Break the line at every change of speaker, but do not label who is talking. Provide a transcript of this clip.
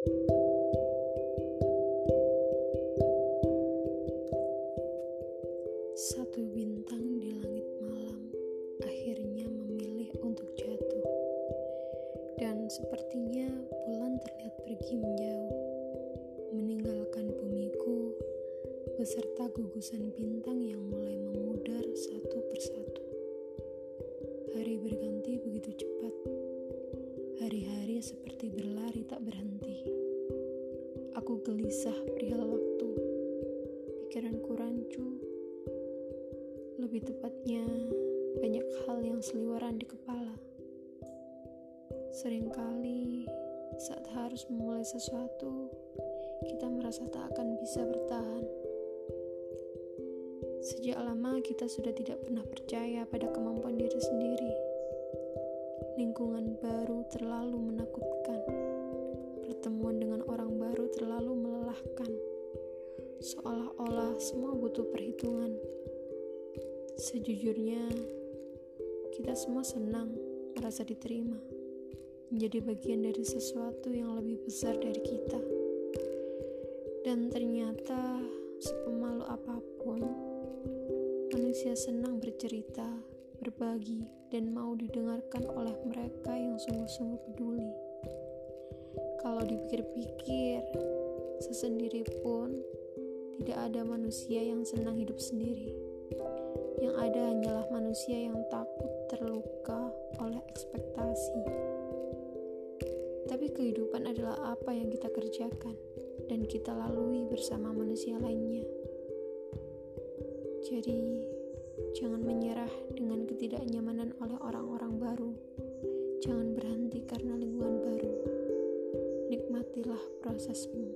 Satu bintang di langit malam akhirnya memilih untuk jatuh, dan sepertinya bulan terlihat pergi menjauh, meninggalkan bumiku beserta gugusan bintang yang mulai memudar satu persatu. Hari berganti begitu cepat, hari-hari seperti. Aku gelisah perihal waktu, pikiranku rancu lebih tepatnya, banyak hal yang seliweran di kepala. Seringkali saat harus memulai sesuatu, kita merasa tak akan bisa bertahan. Sejak lama kita sudah tidak pernah percaya pada kemampuan diri sendiri. Lingkungan baru terlalu menakutkan. Pertemuan dengan terlalu melelahkan. Seolah-olah semua butuh perhitungan. Sejujurnya, kita semua senang merasa diterima, menjadi bagian dari sesuatu yang lebih besar dari kita. Dan ternyata, sepemalu apa pun, manusia senang bercerita, berbagi, dan mau didengarkan oleh mereka yang sungguh-sungguh peduli. Kalau dipikir-pikir, sesendiri pun tidak ada manusia yang senang hidup sendiri. Yang ada hanyalah manusia yang takut terluka oleh ekspektasi. Tapi kehidupan adalah apa yang kita kerjakan dan kita lalui bersama manusia lainnya. Jadi, jangan menyerah dengan ketidaknyamanan oleh orang-orang baru. Jangan baru nikmatilah prosesmu.